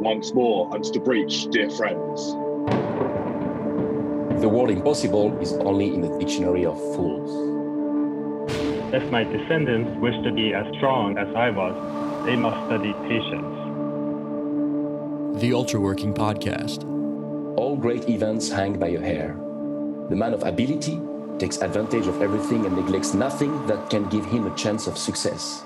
once more under the breach, dear friends. The word impossible is only in the dictionary of fools. If my descendants wish to be as strong as I was, they must study patience. The Ultra Working Podcast. All great events hang by a hair. The man of ability takes advantage of everything and neglects nothing that can give him a chance of success.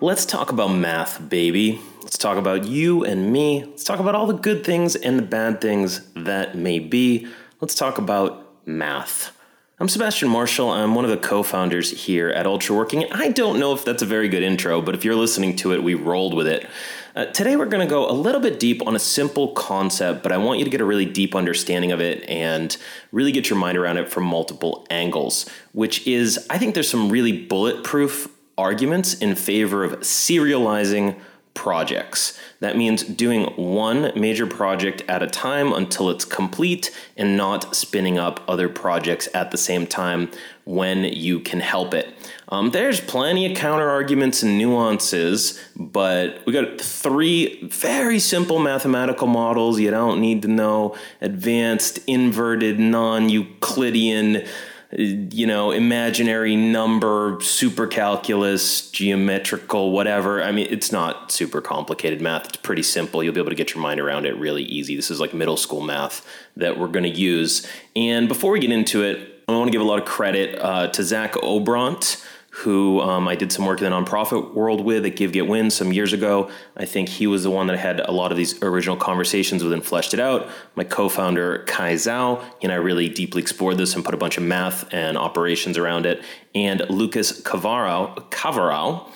Let's talk about math, baby. Let's talk about you and me. Let's talk about all the good things and the bad things that may be. Let's talk about math. I'm Sebastian Marshall. I'm one of the co founders here at Ultra Working. I don't know if that's a very good intro, but if you're listening to it, we rolled with it. Uh, today, we're going to go a little bit deep on a simple concept, but I want you to get a really deep understanding of it and really get your mind around it from multiple angles, which is I think there's some really bulletproof arguments in favor of serializing projects. That means doing one major project at a time until it's complete and not spinning up other projects at the same time when you can help it. Um, there's plenty of counter arguments and nuances, but we got three very simple mathematical models. You don't need to know advanced, inverted, non Euclidean you know, imaginary number, super calculus, geometrical, whatever. I mean, it's not super complicated math. It's pretty simple. You'll be able to get your mind around it really easy. This is like middle school math that we're going to use. And before we get into it, I want to give a lot of credit uh, to Zach Obront who um, I did some work in the nonprofit world with at Give Get Win some years ago. I think he was the one that had a lot of these original conversations with and fleshed it out. My co-founder Kai Zhao, and I really deeply explored this and put a bunch of math and operations around it. And Lucas Cavarao, Cavarao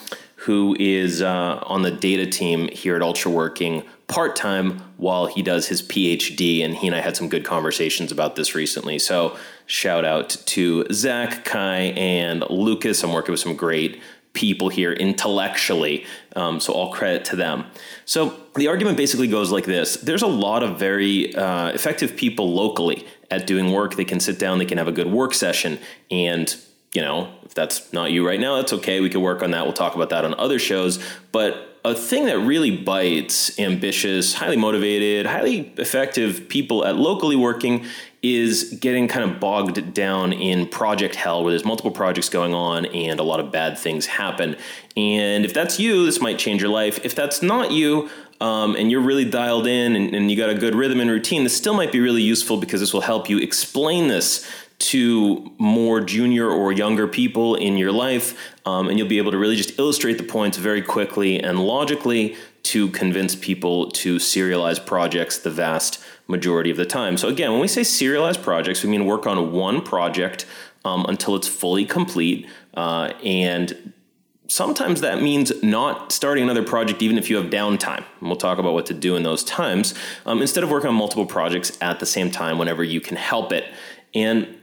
who is uh, on the data team here at Ultra Working part time while he does his PhD. And he and I had some good conversations about this recently. So shout out to Zach, Kai, and Lucas. I'm working with some great people here intellectually. Um, so all credit to them. So the argument basically goes like this there's a lot of very uh, effective people locally at doing work. They can sit down, they can have a good work session. And you know, if that's not you right now, that's okay. We could work on that. We'll talk about that on other shows. But a thing that really bites ambitious, highly motivated, highly effective people at locally working is getting kind of bogged down in project hell where there's multiple projects going on and a lot of bad things happen. And if that's you, this might change your life. If that's not you, um, and you're really dialed in and, and you got a good rhythm and routine, this still might be really useful because this will help you explain this to more junior or younger people in your life, um, and you'll be able to really just illustrate the points very quickly and logically to convince people to serialize projects the vast majority of the time. So, again, when we say serialize projects, we mean work on one project um, until it's fully complete. Uh, and sometimes that means not starting another project even if you have downtime. And we'll talk about what to do in those times um, instead of working on multiple projects at the same time whenever you can help it. And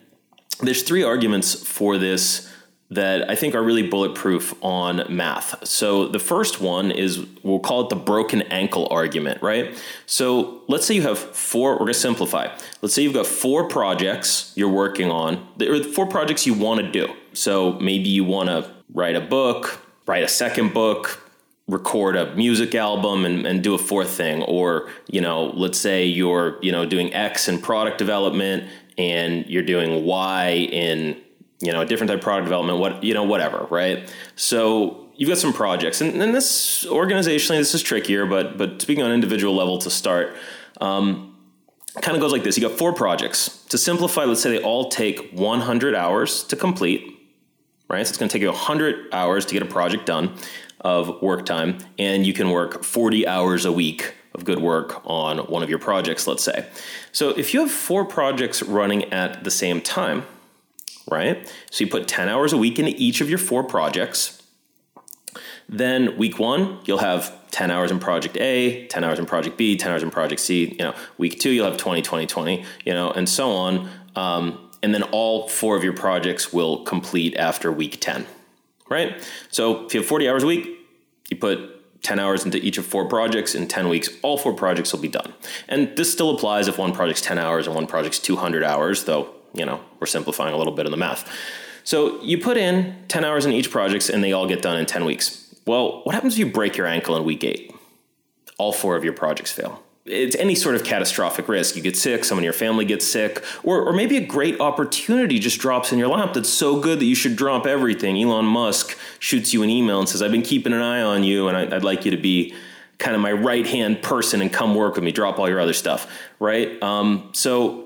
there's three arguments for this that I think are really bulletproof on math. So the first one is we'll call it the broken ankle argument, right? So let's say you have four, we're gonna simplify. Let's say you've got four projects you're working on, or four projects you wanna do. So maybe you wanna write a book, write a second book, record a music album and, and do a fourth thing or you know let's say you're you know doing x in product development and you're doing Y in you know a different type of product development, what you know whatever, right? So you've got some projects, and, and this organizationally this is trickier, but but speaking on individual level to start. Um, kind of goes like this you got four projects to simplify let's say they all take 100 hours to complete right so it's going to take you 100 hours to get a project done of work time and you can work 40 hours a week of good work on one of your projects, let's say. So if you have four projects running at the same time, right? So you put 10 hours a week into each of your four projects. Then week one, you'll have 10 hours in project A, 10 hours in project B, 10 hours in project C. You know, week two, you'll have 20, 20, 20, you know, and so on. Um, and then all four of your projects will complete after week 10, right? So if you have 40 hours a week, you put 10 hours into each of four projects in 10 weeks all four projects will be done. And this still applies if one project's 10 hours and one project's 200 hours though you know we're simplifying a little bit in the math. So you put in 10 hours in each project and they all get done in 10 weeks. Well what happens if you break your ankle in week 8 all four of your projects fail. It's any sort of catastrophic risk. You get sick, someone in your family gets sick, or, or maybe a great opportunity just drops in your lap that's so good that you should drop everything. Elon Musk shoots you an email and says, I've been keeping an eye on you and I, I'd like you to be kind of my right hand person and come work with me, drop all your other stuff, right? Um, so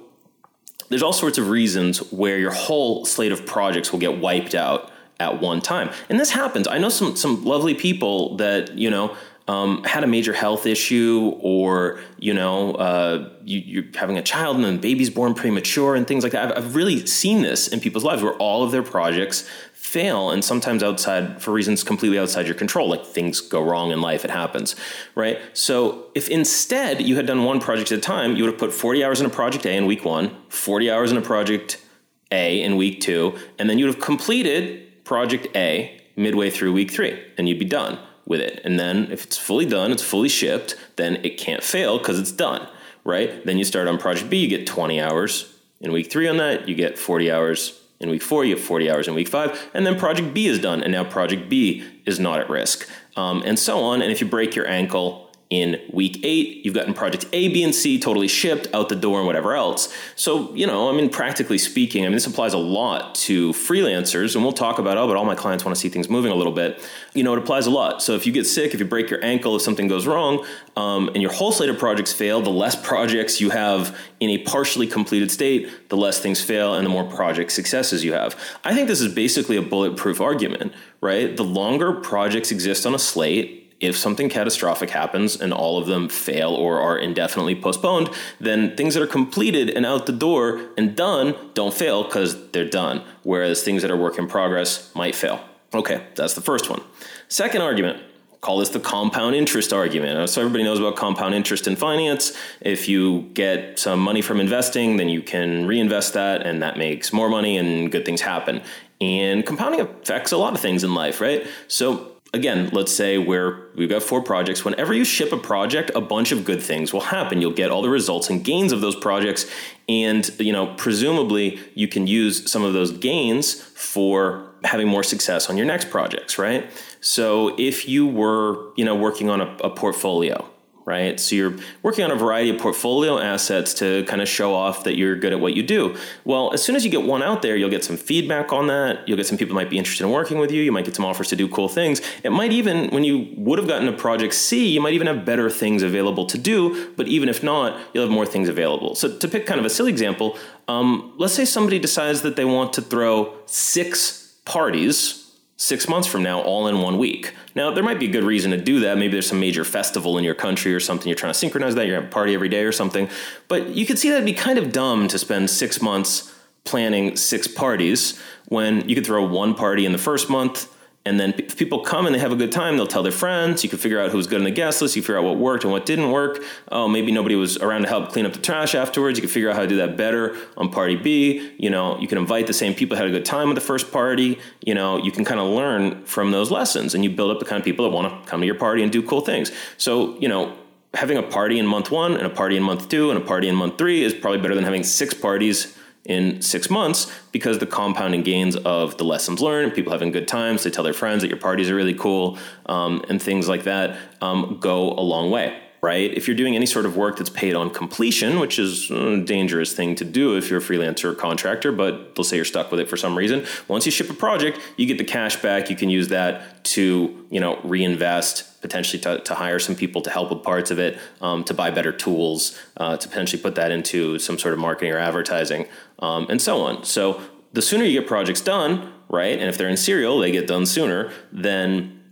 there's all sorts of reasons where your whole slate of projects will get wiped out at one time. And this happens. I know some some lovely people that, you know, um, had a major health issue or, you know, uh, you, are having a child and the baby's born premature and things like that. I've, I've really seen this in people's lives where all of their projects fail and sometimes outside for reasons completely outside your control like things go wrong in life it happens right so if instead you had done one project at a time you would have put 40 hours in a project a in week one 40 hours in a project a in week two and then you would have completed project a midway through week three and you'd be done with it and then if it's fully done it's fully shipped then it can't fail because it's done right then you start on project b you get 20 hours in week three on that you get 40 hours in week four, you have 40 hours in week five, and then project B is done, and now project B is not at risk, um, and so on. And if you break your ankle, in week eight. You've gotten project A, B, and C totally shipped out the door and whatever else. So, you know, I mean, practically speaking, I mean, this applies a lot to freelancers, and we'll talk about, oh, but all my clients want to see things moving a little bit. You know, it applies a lot. So if you get sick, if you break your ankle, if something goes wrong, um, and your whole slate of projects fail, the less projects you have in a partially completed state, the less things fail and the more project successes you have. I think this is basically a bulletproof argument, right? The longer projects exist on a slate, if something catastrophic happens and all of them fail or are indefinitely postponed, then things that are completed and out the door and done don't fail because they're done, whereas things that are work in progress might fail. Okay, that's the first one. Second argument call this the compound interest argument. So everybody knows about compound interest in finance. If you get some money from investing, then you can reinvest that and that makes more money and good things happen. And compounding affects a lot of things in life, right? So again, let's say where we've got four projects. Whenever you ship a project, a bunch of good things will happen. You'll get all the results and gains of those projects, and you know, presumably, you can use some of those gains for having more success on your next projects, right? So if you were, you know, working on a, a portfolio right? So you're working on a variety of portfolio assets to kind of show off that you're good at what you do. Well, as soon as you get one out there, you'll get some feedback on that. You'll get some people might be interested in working with you. You might get some offers to do cool things. It might even, when you would have gotten a project C, you might even have better things available to do. But even if not, you'll have more things available. So to pick kind of a silly example, um, let's say somebody decides that they want to throw six parties six months from now all in one week. Now, there might be a good reason to do that. Maybe there's some major festival in your country or something. You're trying to synchronize that. You're having a party every day or something. But you could see that'd be kind of dumb to spend six months planning six parties when you could throw one party in the first month and then if people come and they have a good time, they'll tell their friends. You can figure out who's good on the guest list. You figure out what worked and what didn't work. Oh, maybe nobody was around to help clean up the trash afterwards. You can figure out how to do that better on party B. You know, you can invite the same people who had a good time with the first party. You know, you can kind of learn from those lessons and you build up the kind of people that want to come to your party and do cool things. So, you know, having a party in month one and a party in month two and a party in month three is probably better than having six parties in six months because the compounding gains of the lessons learned, people having good times, they tell their friends that your parties are really cool, um, and things like that um, go a long way. Right? If you're doing any sort of work that's paid on completion, which is a dangerous thing to do if you're a freelancer or contractor, but let's say you're stuck with it for some reason. Once you ship a project, you get the cash back. You can use that to, you know, reinvest potentially to, to hire some people to help with parts of it, um, to buy better tools, uh, to potentially put that into some sort of marketing or advertising, um, and so on. So the sooner you get projects done, right, and if they're in serial, they get done sooner, then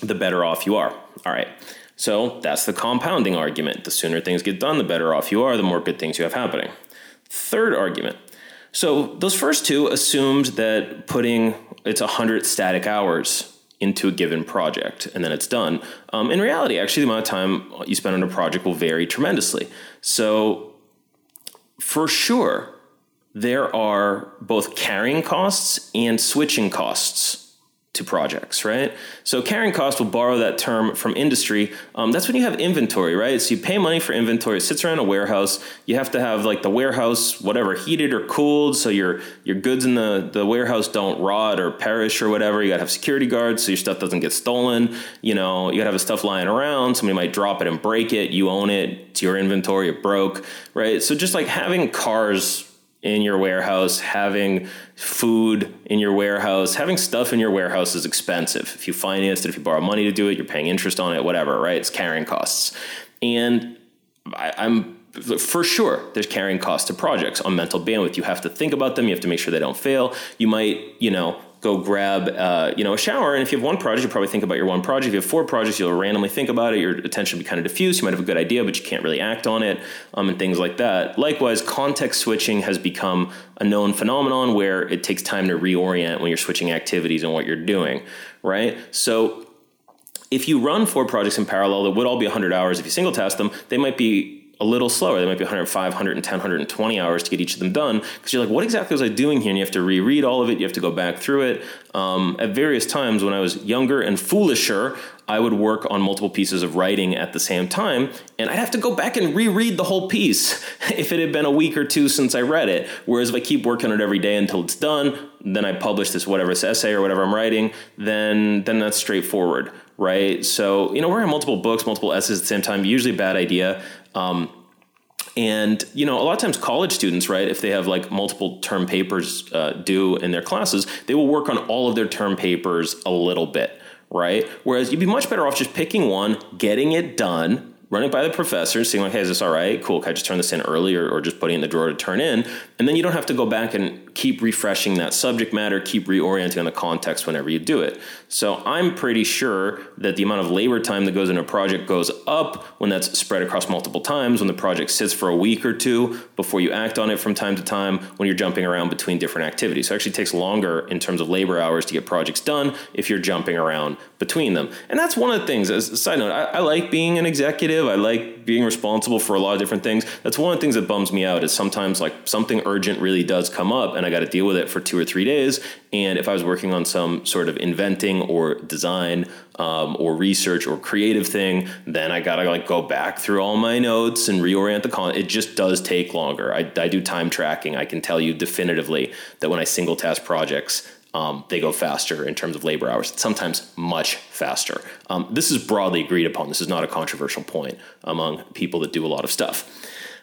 the better off you are. All right. So that's the compounding argument. The sooner things get done, the better off you are, the more good things you have happening. Third argument. So those first two assumed that putting it's 100 static hours into a given project and then it's done. Um, in reality, actually, the amount of time you spend on a project will vary tremendously. So, for sure, there are both carrying costs and switching costs to projects, right? So carrying cost will borrow that term from industry. Um, that's when you have inventory, right? So you pay money for inventory. It sits around a warehouse. You have to have like the warehouse, whatever, heated or cooled, so your your goods in the the warehouse don't rot or perish or whatever. You got to have security guards so your stuff doesn't get stolen. You know, you got to have stuff lying around. Somebody might drop it and break it. You own it. It's your inventory. It broke, right? So just like having cars in your warehouse, having food in your warehouse, having stuff in your warehouse is expensive. If you finance it, if you borrow money to do it, you're paying interest on it, whatever, right? It's carrying costs. And I, I'm for sure there's carrying costs to projects on mental bandwidth. You have to think about them, you have to make sure they don't fail. You might, you know, go grab uh, you know a shower. And if you have one project you probably think about your one project. If you have four projects you'll randomly think about it. Your attention will be kind of diffuse you might have a good idea but you can't really act on it um, and things like that. Likewise context switching has become a known phenomenon where it takes time to reorient when you're switching activities and what you're doing right? So if you run four projects in parallel that would all be 100 hours. If you single task them they might be a little slower. They might be 105, 110, 120 hours to get each of them done because you're like, what exactly was I doing here? And you have to reread all of it. You have to go back through it. Um, at various times when I was younger and foolisher, I would work on multiple pieces of writing at the same time, and I'd have to go back and reread the whole piece if it had been a week or two since I read it. Whereas if I keep working on it every day until it's done, then I publish this whatever this essay or whatever I'm writing, then then that's straightforward, right? So you know, we're in multiple books, multiple essays at the same time. Usually, a bad idea. Um, and you know, a lot of times college students, right, if they have like multiple term papers uh, due in their classes, they will work on all of their term papers a little bit, right? Whereas you'd be much better off just picking one, getting it done, running by the professor, seeing like, hey, is this all right? Cool. Can I just turn this in early or, or just putting it in the drawer to turn in? And then you don't have to go back and keep refreshing that subject matter, keep reorienting on the context whenever you do it. So I'm pretty sure that the amount of labor time that goes into a project goes up when that's spread across multiple times, when the project sits for a week or two before you act on it from time to time, when you're jumping around between different activities. So it actually takes longer in terms of labor hours to get projects done if you're jumping around between them. And that's one of the things, as a side note, I, I like being an executive. I like being responsible for a lot of different things. That's one of the things that bums me out is sometimes like something urgent really does come up and I got to deal with it for two or three days. And if I was working on some sort of inventing or design um, or research or creative thing, then I got to like go back through all my notes and reorient the con. It just does take longer. I, I do time tracking. I can tell you definitively that when I single task projects, um, they go faster in terms of labor hours, sometimes much faster. Um, this is broadly agreed upon. This is not a controversial point among people that do a lot of stuff.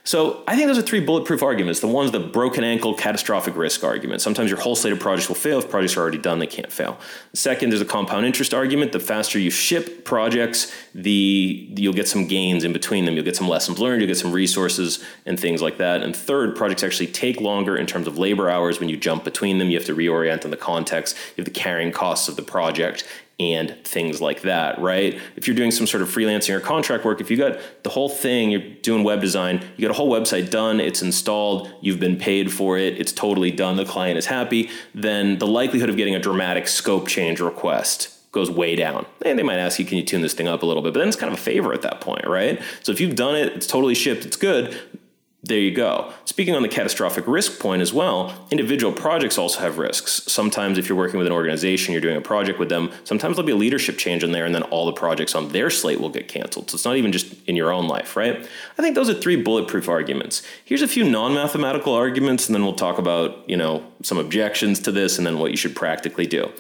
So I think those are three bulletproof arguments. The one's the broken ankle, catastrophic risk argument. Sometimes your whole slate of projects will fail. If projects are already done, they can't fail. The second, there's a compound interest argument. The faster you ship projects, the you'll get some gains in between them. You'll get some lessons learned. You'll get some resources and things like that. And third, projects actually take longer in terms of labor hours when you jump between them. You have to reorient on the context. You have the carrying costs of the project and things like that, right? If you're doing some sort of freelancing or contract work, if you got the whole thing, you're doing web design, you got a whole website done, it's installed, you've been paid for it, it's totally done, the client is happy, then the likelihood of getting a dramatic scope change request goes way down. And they might ask you, can you tune this thing up a little bit? But then it's kind of a favor at that point, right? So if you've done it, it's totally shipped, it's good there you go. Speaking on the catastrophic risk point as well, individual projects also have risks. Sometimes, if you're working with an organization, you're doing a project with them, sometimes there'll be a leadership change in there, and then all the projects on their slate will get canceled. So it's not even just in your own life, right? I think those are three bulletproof arguments. Here's a few non mathematical arguments, and then we'll talk about, you know, some objections to this and then what you should practically do.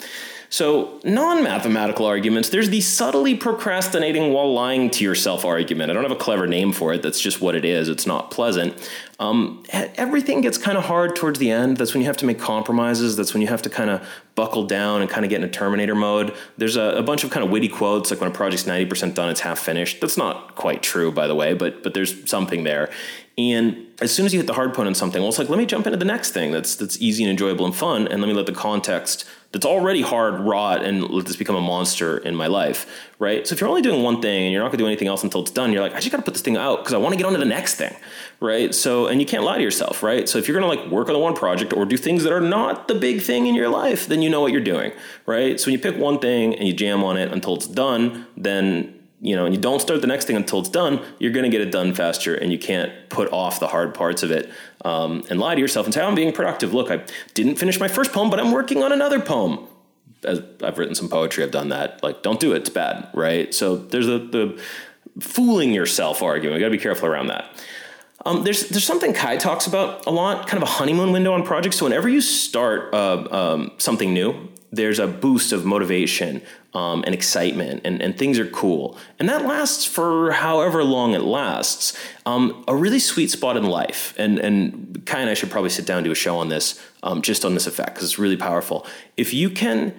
So, non mathematical arguments, there's the subtly procrastinating while lying to yourself argument. I don't have a clever name for it. That's just what it is. It's not pleasant. Um, everything gets kind of hard towards the end. That's when you have to make compromises. That's when you have to kind of buckle down and kind of get in a Terminator mode. There's a, a bunch of kind of witty quotes like when a project's 90% done, it's half finished. That's not quite true, by the way, but, but there's something there. And as soon as you hit the hard point on something, well, it's like, let me jump into the next thing that's, that's easy and enjoyable and fun, and let me let the context that's already hard rot and let this become a monster in my life, right? So if you're only doing one thing and you're not gonna do anything else until it's done, you're like, I just gotta put this thing out because I wanna get on to the next thing, right? So, and you can't lie to yourself, right? So if you're gonna like work on the one project or do things that are not the big thing in your life, then you know what you're doing, right? So when you pick one thing and you jam on it until it's done, then you know, and you don't start the next thing until it's done, you're going to get it done faster, and you can't put off the hard parts of it um, and lie to yourself and say, "I'm being productive. Look, I didn't finish my first poem, but I'm working on another poem." as I've written some poetry, I've done that. Like, don't do it; it's bad, right? So there's the the fooling yourself argument. You got to be careful around that. Um, there's there's something Kai talks about a lot, kind of a honeymoon window on projects. So whenever you start uh, um, something new, there's a boost of motivation um, and excitement, and, and things are cool, and that lasts for however long it lasts. Um, a really sweet spot in life, and and Kai and I should probably sit down and do a show on this, um, just on this effect because it's really powerful. If you can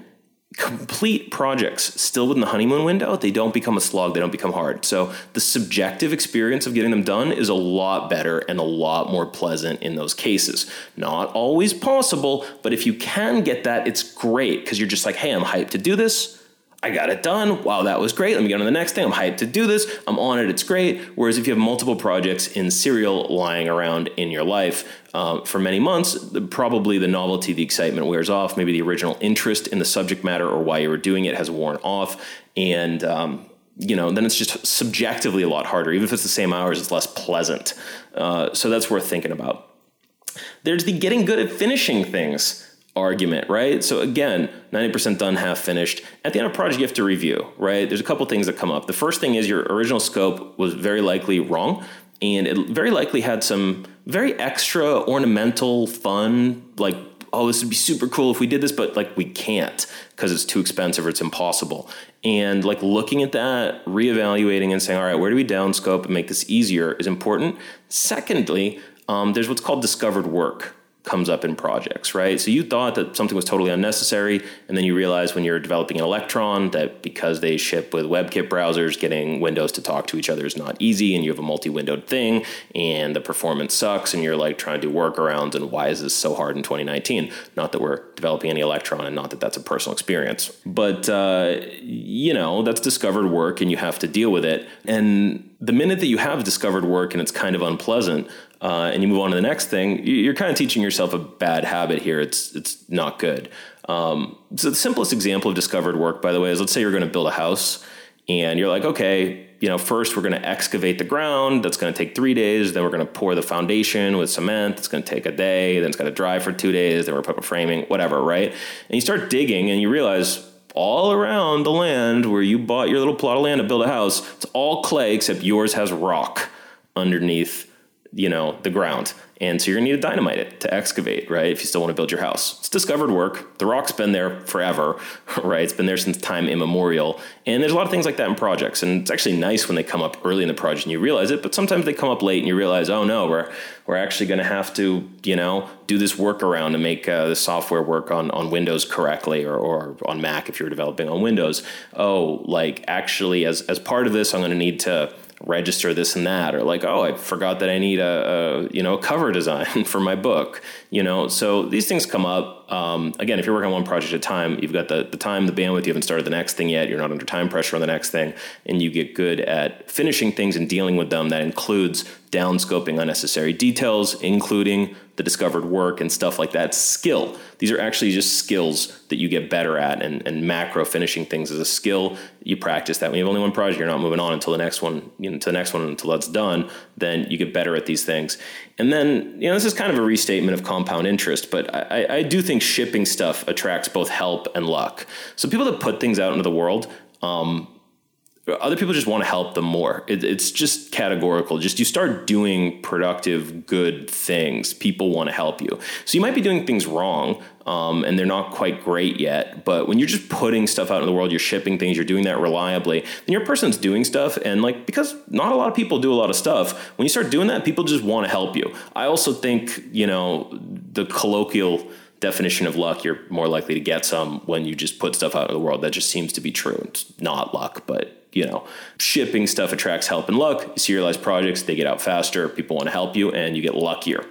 complete projects still within the honeymoon window, they don't become a slog, they don't become hard. So the subjective experience of getting them done is a lot better and a lot more pleasant in those cases. Not always possible, but if you can get that, it's great because you're just like, hey, I'm hyped to do this. I got it done. Wow, that was great. Let me get on the next thing. I'm hyped to do this. I'm on it. It's great. Whereas if you have multiple projects in serial lying around in your life uh, for many months, probably the novelty, the excitement wears off. Maybe the original interest in the subject matter or why you were doing it has worn off. And, um, you know, then it's just subjectively a lot harder. Even if it's the same hours, it's less pleasant. Uh, so that's worth thinking about. There's the getting good at finishing things argument, right? So again, 90% done, half finished. At the end of project, you have to review, right? There's a couple things that come up. The first thing is your original scope was very likely wrong, and it very likely had some very extra ornamental fun, like, oh, this would be super cool if we did this, but like we can't because it's too expensive or it's impossible. And like looking at that, reevaluating and saying, all right, where do we downscope and make this easier is important. Secondly, um, there's what's called discovered work comes up in projects, right? So you thought that something was totally unnecessary, and then you realize when you're developing an Electron that because they ship with WebKit browsers, getting Windows to talk to each other is not easy, and you have a multi-windowed thing, and the performance sucks, and you're like trying to do workarounds, and why is this so hard in 2019? Not that we're developing any Electron, and not that that's a personal experience, but uh, you know that's discovered work, and you have to deal with it, and the minute that you have discovered work and it's kind of unpleasant, uh, and you move on to the next thing, you're kind of teaching yourself a bad habit here. It's it's not good. Um, so the simplest example of discovered work, by the way, is let's say you're going to build a house, and you're like, okay, you know, first we're going to excavate the ground. That's going to take three days. Then we're going to pour the foundation with cement. It's going to take a day. Then it's going to dry for two days. Then we're going to put up framing, whatever, right? And you start digging, and you realize all around the land where you bought your little plot of land to build a house, it's all clay except yours has rock underneath you know, the ground. And so you're gonna need to dynamite it to excavate, right? If you still want to build your house. It's discovered work. The rock's been there forever, right? It's been there since time immemorial. And there's a lot of things like that in projects. And it's actually nice when they come up early in the project and you realize it, but sometimes they come up late and you realize, oh no, we're we're actually gonna have to, you know, do this workaround to make uh, the software work on, on Windows correctly or, or on Mac if you're developing on Windows. Oh, like actually as as part of this, I'm gonna need to register this and that or like oh i forgot that i need a, a you know a cover design for my book you know? So these things come up um, again if you're working on one project at a time you've got the, the time the bandwidth you haven't started the next thing yet you're not under time pressure on the next thing and you get good at finishing things and dealing with them that includes downscoping unnecessary details including the discovered work and stuff like that. Skill. These are actually just skills that you get better at and, and macro finishing things is a skill. You practice that. When you have only one project you're not moving on until the next one you know, to the next one until that's done then you get better at these things and then you know this is kind of a restatement of compound interest but i, I do think shipping stuff attracts both help and luck. So people that put things out into the world um, other people just want to help them more. It, it's just categorical. Just you start doing productive, good things, people want to help you. So you might be doing things wrong, um, and they're not quite great yet. But when you're just putting stuff out in the world, you're shipping things, you're doing that reliably, then your person's doing stuff. And like, because not a lot of people do a lot of stuff, when you start doing that, people just want to help you. I also think, you know, the colloquial definition of luck, you're more likely to get some when you just put stuff out in the world. That just seems to be true. It's not luck, but you know, shipping stuff attracts help and luck. You serialize projects, they get out faster, people want to help you, and you get luckier.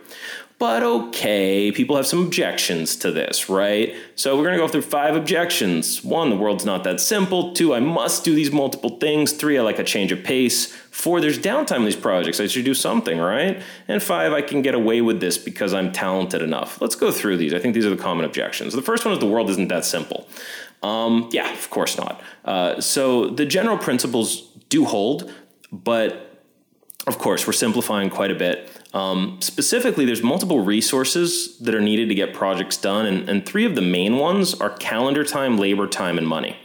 But okay, people have some objections to this, right? So we're gonna go through five objections. One, the world's not that simple. Two, I must do these multiple things. Three, I like a change of pace. Four, there's downtime in these projects. I should do something, right? And five, I can get away with this because I'm talented enough. Let's go through these. I think these are the common objections. The first one is the world isn't that simple. Um, yeah, of course not. Uh, so the general principles do hold, but of course, we're simplifying quite a bit. Um, specifically, there's multiple resources that are needed to get projects done, and, and three of the main ones are calendar time, labor time, and money.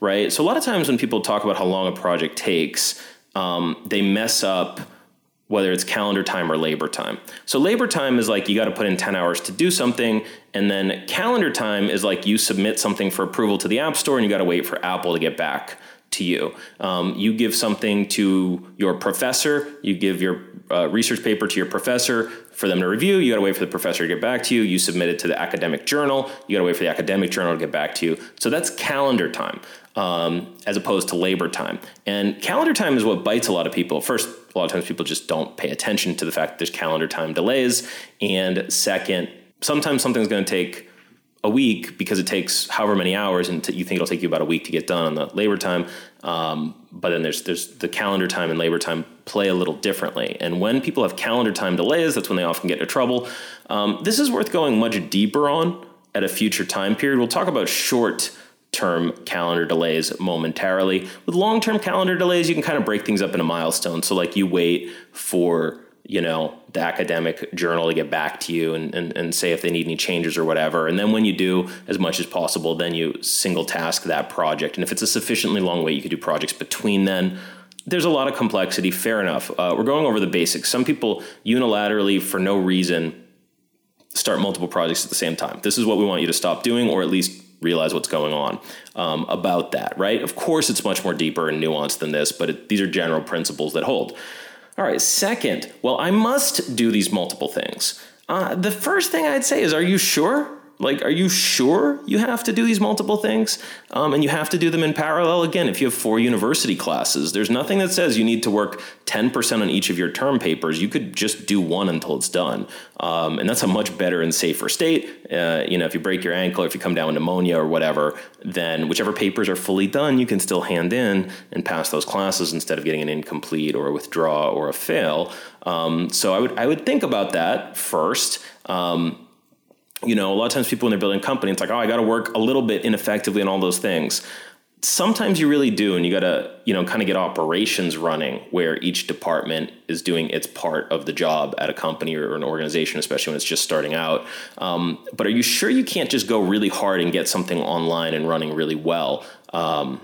Right. So a lot of times when people talk about how long a project takes, um, they mess up whether it's calendar time or labor time. So labor time is like you got to put in 10 hours to do something and then calendar time is like you submit something for approval to the App Store and you got to wait for Apple to get back to you. Um, you give something to your professor, you give your uh, research paper to your professor for them to review. You got to wait for the professor to get back to you. You submit it to the academic journal. You got to wait for the academic journal to get back to you. So that's calendar time um, as opposed to labor time. And calendar time is what bites a lot of people. First, a lot of times people just don't pay attention to the fact that there's calendar time delays. And second, sometimes something's going to take a week because it takes however many hours, and t- you think it'll take you about a week to get done on the labor time. Um, but then there's there's the calendar time and labor time play a little differently. And when people have calendar time delays, that's when they often get into trouble. Um, this is worth going much deeper on at a future time period. We'll talk about short term calendar delays momentarily. With long term calendar delays, you can kind of break things up into milestones. So, like, you wait for you know the academic journal to get back to you and, and, and say if they need any changes or whatever. And then when you do as much as possible then you single task that project. And if it's a sufficiently long wait you could do projects between then. There's a lot of complexity. Fair enough. Uh, we're going over the basics. Some people unilaterally for no reason start multiple projects at the same time. This is what we want you to stop doing or at least realize what's going on um, about that right of course it's much more deeper and nuanced than this but it, these are general principles that hold all right, second, well, I must do these multiple things. Uh, the first thing I'd say is, are you sure? Like, are you sure you have to do these multiple things? Um, and you have to do them in parallel? Again, if you have four university classes, there's nothing that says you need to work 10% on each of your term papers. You could just do one until it's done. Um, and that's a much better and safer state. Uh, you know, if you break your ankle or if you come down with pneumonia or whatever, then whichever papers are fully done, you can still hand in and pass those classes instead of getting an incomplete or a withdraw or a fail. Um, so I would I would think about that first. Um, you know, a lot of times people when they're building a company, it's like, oh, I got to work a little bit ineffectively on all those things. Sometimes you really do, and you got to, you know, kind of get operations running where each department is doing its part of the job at a company or an organization, especially when it's just starting out. Um, but are you sure you can't just go really hard and get something online and running really well um,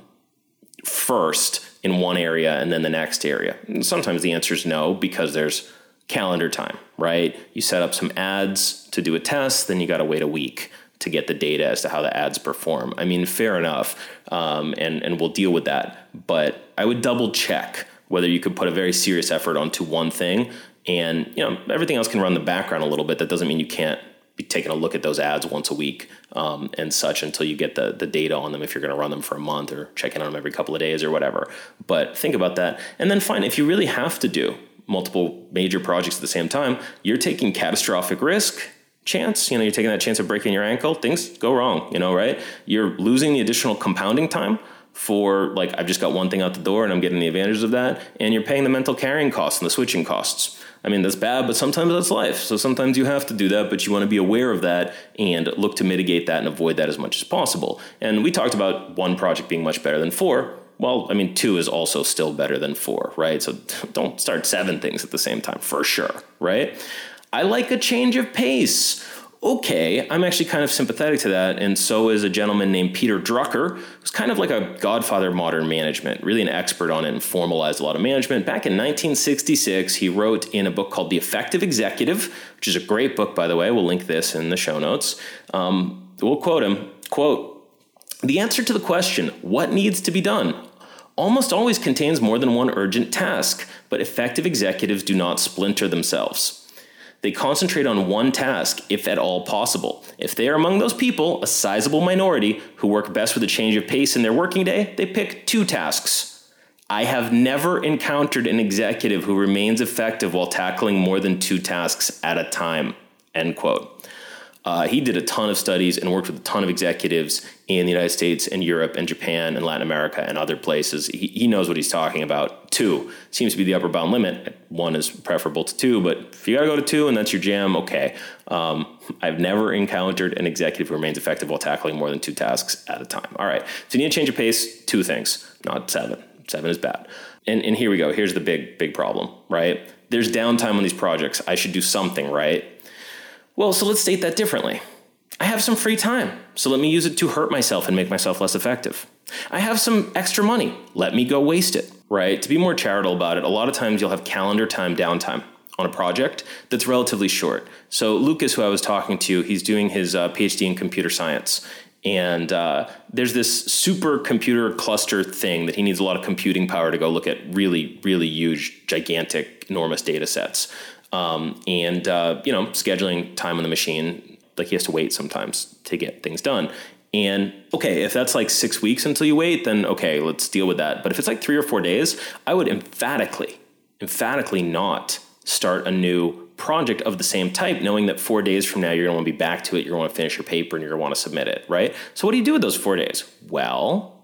first in one area and then the next area? And sometimes the answer is no because there's calendar time, right? You set up some ads to do a test, then you got to wait a week to get the data as to how the ads perform. I mean, fair enough, um, and and we'll deal with that. But I would double check whether you could put a very serious effort onto one thing, and you know everything else can run the background a little bit. That doesn't mean you can't be taking a look at those ads once a week um, and such until you get the the data on them if you're going to run them for a month or checking on them every couple of days or whatever. But think about that, and then fine if you really have to do multiple major projects at the same time, you're taking catastrophic risk chance. You know, you're taking that chance of breaking your ankle. Things go wrong, you know, right? You're losing the additional compounding time for like I've just got one thing out the door and I'm getting the advantages of that, and you're paying the mental carrying costs and the switching costs. I mean, that's bad, but sometimes that's life. So sometimes you have to do that, but you want to be aware of that and look to mitigate that and avoid that as much as possible. And we talked about one project being much better than four well, I mean, two is also still better than four, right? So don't start seven things at the same time, for sure, right? I like a change of pace. Okay, I'm actually kind of sympathetic to that, and so is a gentleman named Peter Drucker, who's kind of like a godfather of modern management, really an expert on it and formalized a lot of management. Back in 1966, he wrote in a book called The Effective Executive, which is a great book, by the way. We'll link this in the show notes. Um, we'll quote him, quote, the answer to the question, what needs to be done, almost always contains more than one urgent task, but effective executives do not splinter themselves. They concentrate on one task, if at all possible. If they are among those people, a sizable minority, who work best with a change of pace in their working day, they pick two tasks. I have never encountered an executive who remains effective while tackling more than two tasks at a time. End quote. Uh, he did a ton of studies and worked with a ton of executives in the United States and Europe and Japan and Latin America and other places. He, he knows what he's talking about. Two seems to be the upper bound limit. One is preferable to two, but if you got to go to two and that's your jam, okay. Um, I've never encountered an executive who remains effective while tackling more than two tasks at a time. All right. So you need to change your pace, two things, not seven Seven is bad. And, and here we go. Here's the big, big problem, right? There's downtime on these projects. I should do something, right? Well, so let's state that differently. I have some free time, so let me use it to hurt myself and make myself less effective. I have some extra money, let me go waste it, right? To be more charitable about it, a lot of times you'll have calendar time downtime on a project that's relatively short. So, Lucas, who I was talking to, he's doing his uh, PhD in computer science. And uh, there's this super computer cluster thing that he needs a lot of computing power to go look at really, really huge, gigantic, enormous data sets. Um, and, uh, you know, scheduling time on the machine like he has to wait sometimes to get things done. And okay, if that's like six weeks until you wait, then okay, let's deal with that. But if it's like three or four days, I would emphatically, emphatically not start a new project of the same type, knowing that four days from now you're going to want to be back to it, you're going to to finish your paper, and you're going to want to submit it, right? So, what do you do with those four days? Well,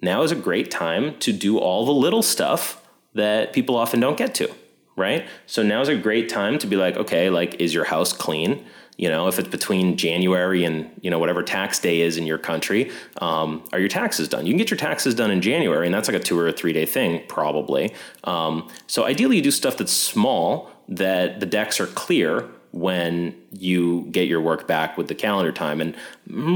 now is a great time to do all the little stuff that people often don't get to, right? So, now is a great time to be like, okay, like, is your house clean? You know, if it's between January and you know whatever tax day is in your country, um, are your taxes done? You can get your taxes done in January, and that's like a two or a three day thing, probably. Um, so ideally, you do stuff that's small that the decks are clear when you get your work back with the calendar time and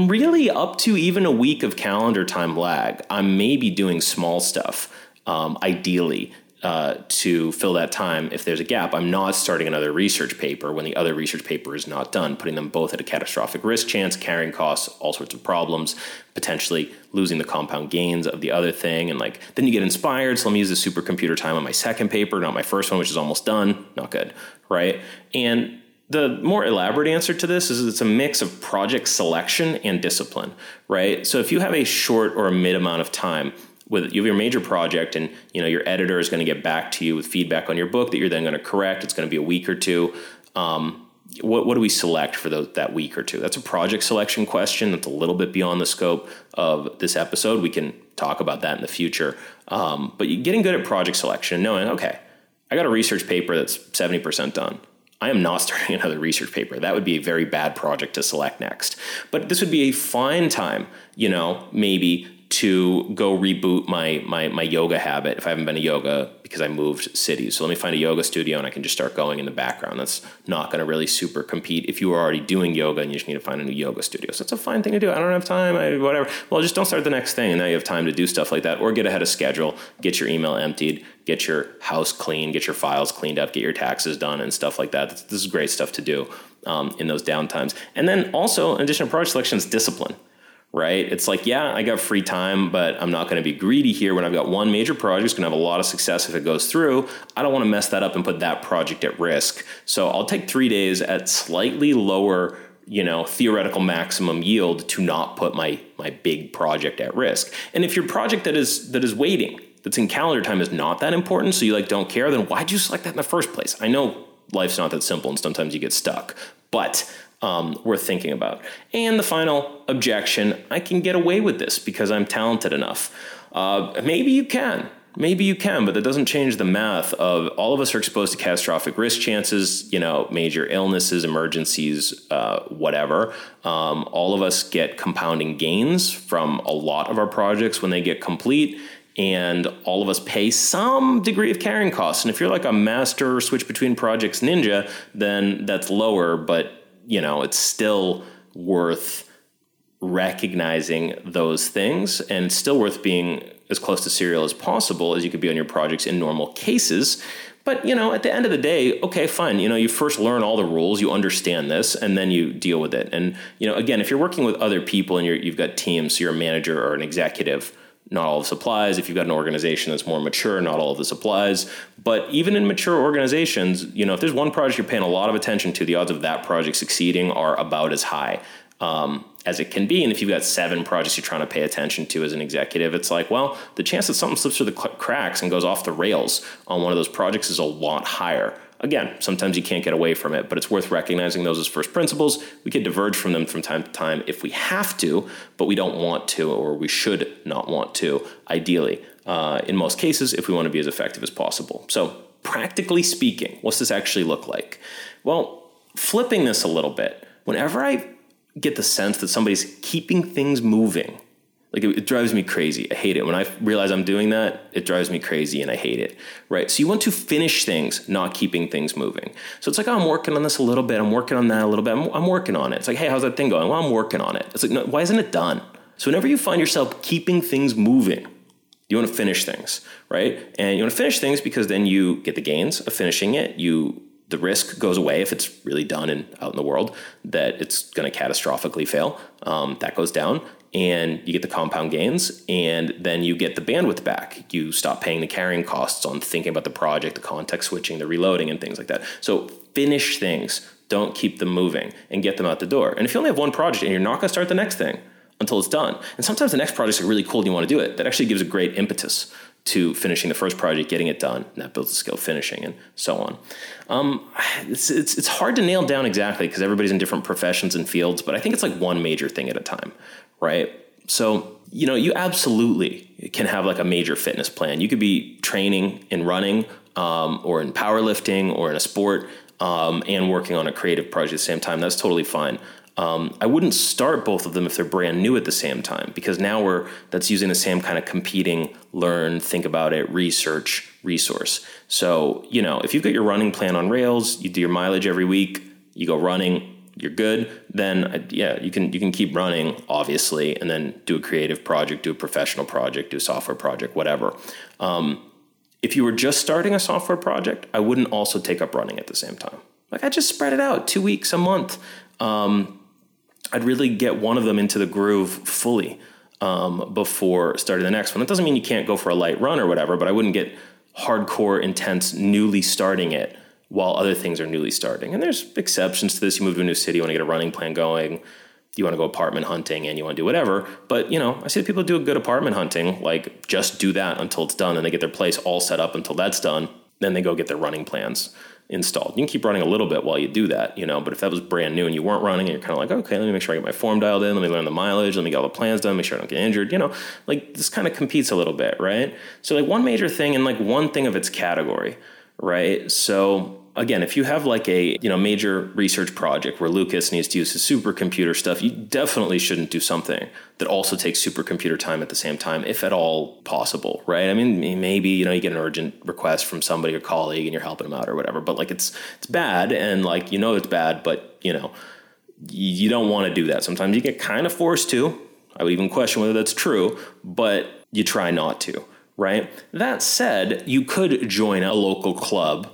really up to even a week of calendar time lag i'm maybe doing small stuff um, ideally uh, to fill that time if there's a gap. I'm not starting another research paper when the other research paper is not done, putting them both at a catastrophic risk chance, carrying costs, all sorts of problems, potentially losing the compound gains of the other thing. And like, then you get inspired. So let me use the supercomputer time on my second paper, not my first one, which is almost done. Not good, right? And the more elaborate answer to this is it's a mix of project selection and discipline, right? So if you have a short or a mid amount of time, with your major project and you know your editor is going to get back to you with feedback on your book that you're then going to correct. It's going to be a week or two. Um, what, what do we select for that week or two? That's a project selection question. That's a little bit beyond the scope of this episode. We can talk about that in the future. Um, but getting good at project selection knowing okay i got a research paper that's 70% done. I am not starting another research paper. That would be a very bad project to select next. But this would be a fine time, you know, maybe to go reboot my my my yoga habit if I haven't been to yoga because I moved cities. So let me find a yoga studio and I can just start going in the background. That's not going to really super compete if you are already doing yoga and you just need to find a new yoga studio. So it's a fine thing to do. I don't have time, I, whatever. Well, just don't start the next thing and now you have time to do stuff like that or get ahead of schedule, get your email emptied, get your house clean, get your files cleaned up, get your taxes done and stuff like that. This is great stuff to do um, in those downtimes. And then also, in addition to project selection, is discipline right? It's like, yeah, I got free time, but I'm not going to be greedy here when I've got one major project. It's going to have a lot of success if it goes through. I don't want to mess that up and put that project at risk. So I'll take three days at slightly lower you know theoretical maximum yield to not put my my big project at risk and if your project that is that is waiting that's in calendar time is not that important so you like don't care then why'd you select that in the first place i know life's not that simple and sometimes you get stuck but um, worth thinking about. And the final objection I can get away with this because I'm talented enough. Uh, maybe you can. Maybe you can, but that doesn't change the math of all of us are exposed to catastrophic risk chances, you know, major illnesses, emergencies, uh, whatever. Um, all of us get compounding gains from a lot of our projects when they get complete and all of us pay some degree of carrying costs. And if you're like a master switch between projects ninja, then that's lower, but you know, it's still worth recognizing those things and still worth being as close to serial as possible as you could be on your projects in normal cases. But, you know, at the end of the day, okay, fine. You know, you first learn all the rules, you understand this, and then you deal with it. And, you know, again, if you're working with other people and you've got teams, so you're a manager or an executive, not all of supplies. If you've got an organization that's more mature, not all of the supplies. But even in mature organizations, you know, if there's one project you're paying a lot of attention to, the odds of that project succeeding are about as high um, as it can be. And if you've got seven projects you're trying to pay attention to as an executive, it's like, well, the chance that something slips through the cracks and goes off the rails on one of those projects is a lot higher. Again, sometimes you can't get away from it, but it's worth recognizing those as first principles. We can diverge from them from time to time if we have to, but we don't want to, or we should not want to, ideally, uh, in most cases, if we want to be as effective as possible. So, practically speaking, what's this actually look like? Well, flipping this a little bit, whenever I get the sense that somebody's keeping things moving, Like it, it, drives me crazy. I hate it. When I realize I'm doing that, it drives me crazy and I hate it. Right. So you want to finish things, not keeping things moving. So it's like, oh, I'm working on this a little bit. I'm working on that a little bit. I'm, I'm working on it. It's like, hey, how's that thing going? Well, I'm working on it. It's like, no, why isn't it done? So whenever you find yourself keeping things moving, you want to finish things, right? And you want to finish things because then you get the gains of finishing it. You the risk goes away if it's really done and out in the world that it's going to catastrophically fail. Um, that goes down, and you get the compound gains, and then you get the bandwidth back. You stop paying the carrying costs on thinking about the project, the context switching, the reloading, and things like that. So finish things. Don't keep them moving and get them out the door. And if you only have one project and you're not going to start the next thing, until it's done. And sometimes the next projects are really cool and you want to do it. That actually gives a great impetus to finishing the first project, getting it done, and that builds a skill of finishing and so on. Um, it's, it's, it's hard to nail down exactly because everybody's in different professions and fields, but I think it's like one major thing at a time, right? So, you know, you absolutely can have like a major fitness plan. You could be training in running um, or in powerlifting or in a sport um, and working on a creative project at the same time. That's totally fine. Um, I wouldn't start both of them if they're brand new at the same time because now we're that's using the same kind of competing learn, think about it, research resource. So you know if you've got your running plan on Rails, you do your mileage every week, you go running, you're good. Then uh, yeah, you can you can keep running obviously, and then do a creative project, do a professional project, do a software project, whatever. Um, if you were just starting a software project, I wouldn't also take up running at the same time. Like I just spread it out, two weeks, a month. Um, I'd really get one of them into the groove fully um, before starting the next one. That doesn't mean you can't go for a light run or whatever, but I wouldn't get hardcore, intense, newly starting it while other things are newly starting. And there's exceptions to this. You move to a new city, you want to get a running plan going, you want to go apartment hunting, and you want to do whatever. But you know, I see people do a good apartment hunting, like just do that until it's done, and they get their place all set up until that's done. Then they go get their running plans installed. You can keep running a little bit while you do that, you know, but if that was brand new and you weren't running and you're kind of like, okay, let me make sure I get my form dialed in, let me learn the mileage, let me get all the plans done, make sure I don't get injured, you know, like this kind of competes a little bit, right? So like one major thing and like one thing of its category, right? So again, if you have like a you know major research project where Lucas needs to use his supercomputer stuff, you definitely shouldn't do something that also takes supercomputer time at the same time, if at all possible, right? I mean, maybe you know you get an urgent request from somebody or colleague and you're helping them out or whatever, but like it's it's bad and like you know it's bad, but you know you don't want to do that. Sometimes you get kind of forced to. I would even question whether that's true, but you try not to, right? That said, you could join a local club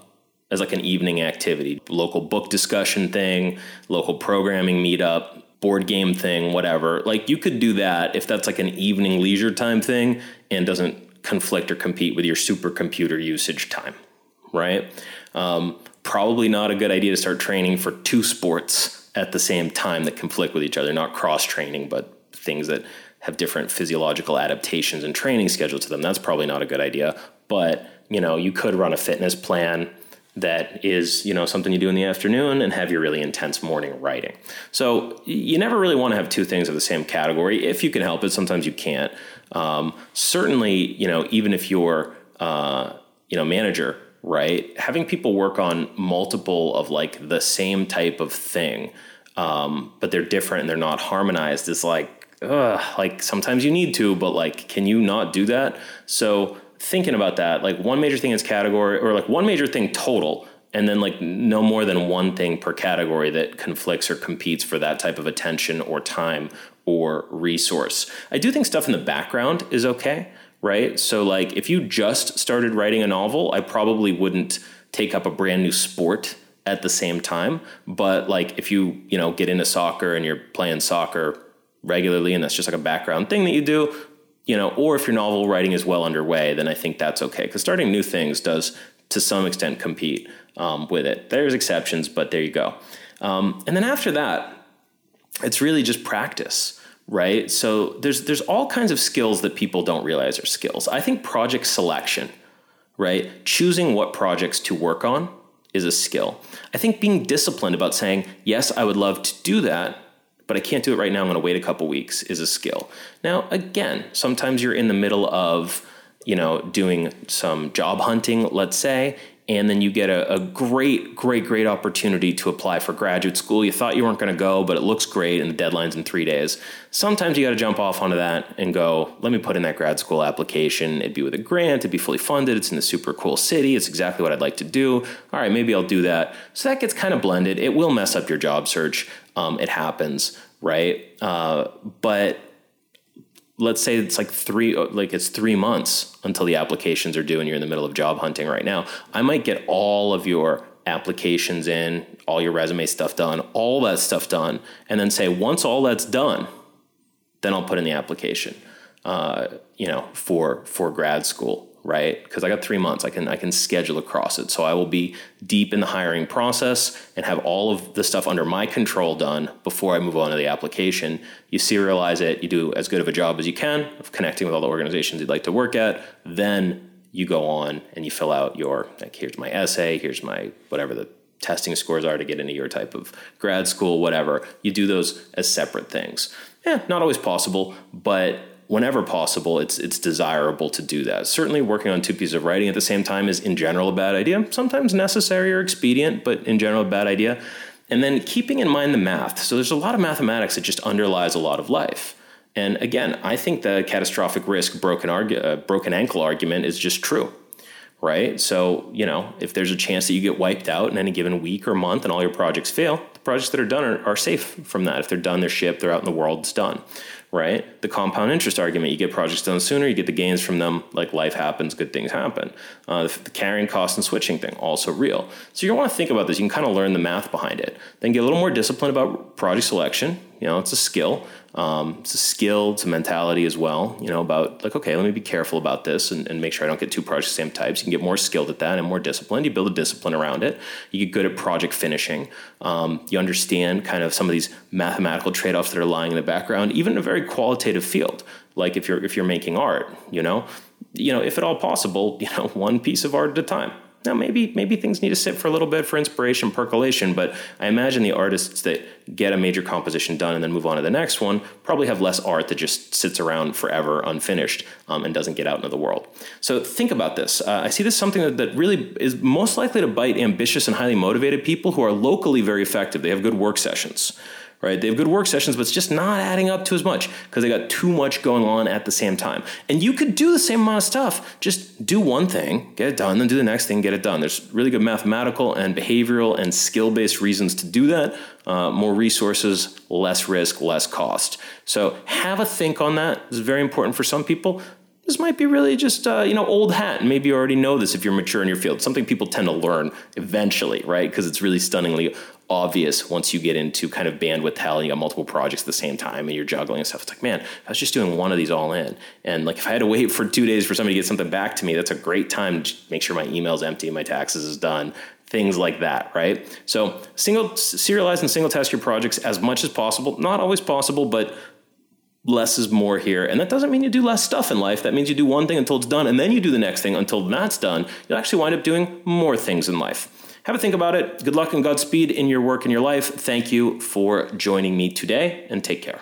as like an evening activity, local book discussion thing, local programming meetup, board game thing, whatever. Like you could do that if that's like an evening leisure time thing and doesn't conflict or compete with your supercomputer usage time, right? Um, probably not a good idea to start training for two sports at the same time that conflict with each other, not cross training, but things that have different physiological adaptations and training schedule to them. That's probably not a good idea. But, you know, you could run a fitness plan that is you know something you do in the afternoon and have your really intense morning writing. So you never really want to have two things of the same category. If you can help it sometimes you can't. Um, certainly you know even if you're uh, you know manager right having people work on multiple of like the same type of thing um, but they're different and they're not harmonized is like ugh, like sometimes you need to but like can you not do that? So thinking about that, like one major thing is category, or like one major thing total, and then like no more than one thing per category that conflicts or competes for that type of attention or time or resource. I do think stuff in the background is okay, right? So like if you just started writing a novel, I probably wouldn't take up a brand new sport at the same time, but like if you, you know, get into soccer and you're playing soccer regularly and that's just like a background thing that you do, you know, or if your novel writing is well underway, then I think that's okay because starting new things does to some extent compete um, with it. There's exceptions, but there you go. Um, and then after that, it's really just practice, right? So there's there's all kinds of skills that people don't realize are skills. I think project selection, right? Choosing what projects to work on is a skill. I think being disciplined about saying, yes, I would love to do that, but I can't do it right now. I'm going to wait a couple weeks is a skill. Now, again, sometimes you're in the middle of, you know, doing some job hunting, let's say, and then you get a, a, great, great, great opportunity to apply for graduate school. You thought you weren't going to go, but it looks great, and the deadline's in three days. Sometimes you got to jump off onto that and go, let me put in that grad school application. It'd be with a grant, it'd be fully funded, it's in a super cool city, it's exactly what I'd like to do. All right, maybe I'll do that. So that gets kind of blended. It will mess up your job search. Um, it happens, right? Uh, but let's say it's like three like it's three months until the applications are due and you're in the middle of job hunting right now. I might get all of your applications in all your resume stuff done all that stuff done and then say once all that's done then i'll put in the application uh, you know for for grad school right? Because I got three months. I can I can schedule across it. So I will be deep in the hiring process and have all of the stuff under my control done before I move on to the application. You serialize it. You do as good of a job as you can of connecting with all the organizations you'd like to work at. Then you go on and you fill out your like here's my essay. Here's my whatever the testing scores are to get into your type of grad school, whatever. You do those as separate things. Yeah, not always possible, but whenever possible, it's it's desirable to do that. Certainly, working on two pieces of writing at the same time is in general a bad idea. Sometimes necessary or expedient, but in general a bad idea. And then keeping in mind the math. So there's a lot of mathematics that just underlies a lot of life. And again, I think the catastrophic risk broken argu- uh, broken ankle argument is just true. Right? So, you know, if there's a chance that you get wiped out in any given week or month and all your projects fail, the projects that are done are, are safe from that. If they're done, they're shipped, they're out in the world, it's done right? The compound interest argument, you get projects done sooner, you get the gains from them, like life happens, good things happen. Uh, the, the, carrying cost and switching thing, also real. So you want to think about this. You can kind of learn the math behind it. Then get a little more disciplined about project selection. You know, it's a skill. Um, it's a skill, it's a mentality as well, you know, about like, okay, let me be careful about this and, and make sure I don't get two projects same types. You can get more skilled at that and more disciplined. You build a discipline around it. You get good at project finishing. Um, you understand kind of some of these mathematical trade-offs that are lying in the background, even in a very qualitative field, like if you're if you're making art, you know, you know, if at all possible, you know, one piece of art at a time. Now, maybe maybe things need to sit for a little bit for inspiration, percolation, but I imagine the artists that get a major composition done and then move on to the next one probably have less art that just sits around forever unfinished um, and doesn't get out into the world. So think about this. Uh, I see this something that, that really is most likely to bite ambitious and highly motivated people who are locally very effective. They have good work sessions right? They have good work sessions, but it's just not adding up to as much because they got too much going on at the same time. And you could do the same amount of stuff, just do one thing, get it done, then do the next thing, get it done. There's really good mathematical and behavioral and skill based reasons to do that. Uh, more resources, less risk, less cost. So have a think on that. It's very important for some people this might be really just uh, you know old hat and maybe you already know this if you're mature in your field something people tend to learn eventually right because it's really stunningly obvious once you get into kind of bandwidth hell and you got multiple projects at the same time and you're juggling and stuff. It's like, man, I was just doing one of these all in. And like if I had to wait for two days for somebody to get something back to me, that's a great time to make sure my email's empty, my taxes is done, things like that, right? So single serialize and single test your projects as much as possible. Not always possible, but less is more here. And that doesn't mean you do less stuff in life. That means you do one thing until it's done, and then you do the next thing until that's done. You'll actually wind up doing more things in life. Have a think about it. Good luck and Godspeed in your work and your life. Thank you for joining me today and take care.